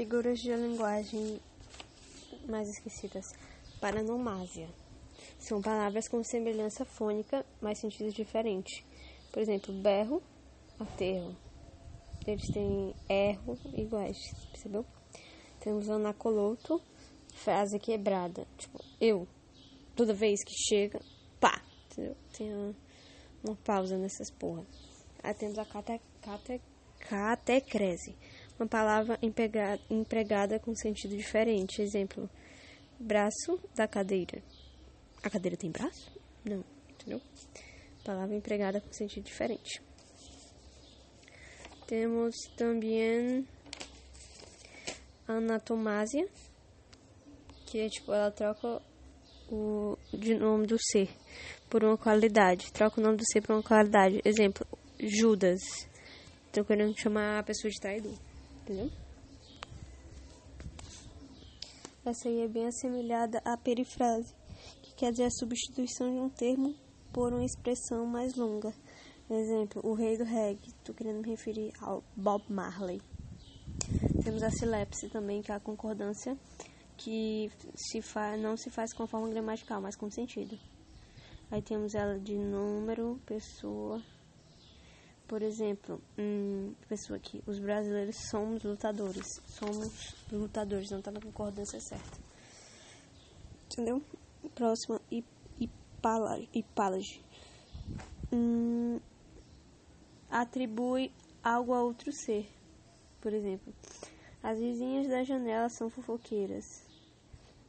Figuras de linguagem mais esquecidas. Paranomásia. São palavras com semelhança fônica, mas sentidos diferentes. Por exemplo, berro, aterro. Eles têm erro iguais, percebeu? Temos anacoloto, frase quebrada. Tipo, eu. Toda vez que chega, pá. Entendeu? Tem uma, uma pausa nessas porra. Aí temos a cate, cate. Uma palavra empregada, com sentido diferente. Exemplo, braço da cadeira. A cadeira tem braço? Não, entendeu? Palavra empregada com sentido diferente. Temos também anatomásia, que é tipo, ela troca o de nome do ser por uma qualidade. Troca o nome do ser por uma qualidade. Exemplo, Judas. Estou querendo chamar a pessoa de traidor. Entendeu? Essa aí é bem assemelhada à perifrase, que quer dizer a substituição de um termo por uma expressão mais longa. Exemplo, o rei do reggae. Estou querendo me referir ao Bob Marley. Temos a silepse também, que é a concordância que se não se faz com forma gramatical, mas com sentido. Aí temos ela de número, pessoa. Por exemplo, hum, pessoa aqui, os brasileiros somos lutadores. Somos lutadores, não está na concordância certa. Entendeu? Próxima, hipálage. Hum, atribui algo a outro ser. Por exemplo, as vizinhas da janela são fofoqueiras.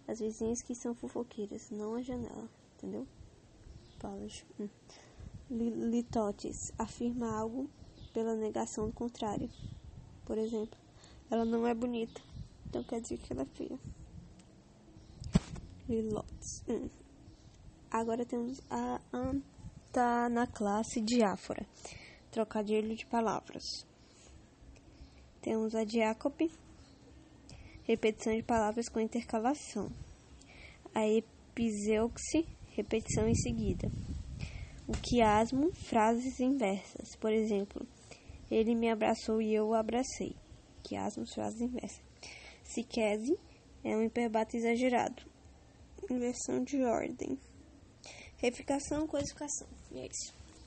As vizinhas que são fofoqueiras, não a janela, entendeu? Palas. Hum. Litotes afirma algo pela negação do contrário. Por exemplo, ela não é bonita, então quer dizer que ela é feia. Lilotes. Hum. Agora temos a anta na classe diáfora. Trocadilho de palavras. Temos a diácope, repetição de palavras com intercalação. A episeuxe, repetição em seguida. O quiasmo, frases inversas. Por exemplo, ele me abraçou e eu o abracei. Quiasmo, frases inversas. Siquese é um hiperbato exagerado. Inversão de ordem. Reificação, codificação. E é isso.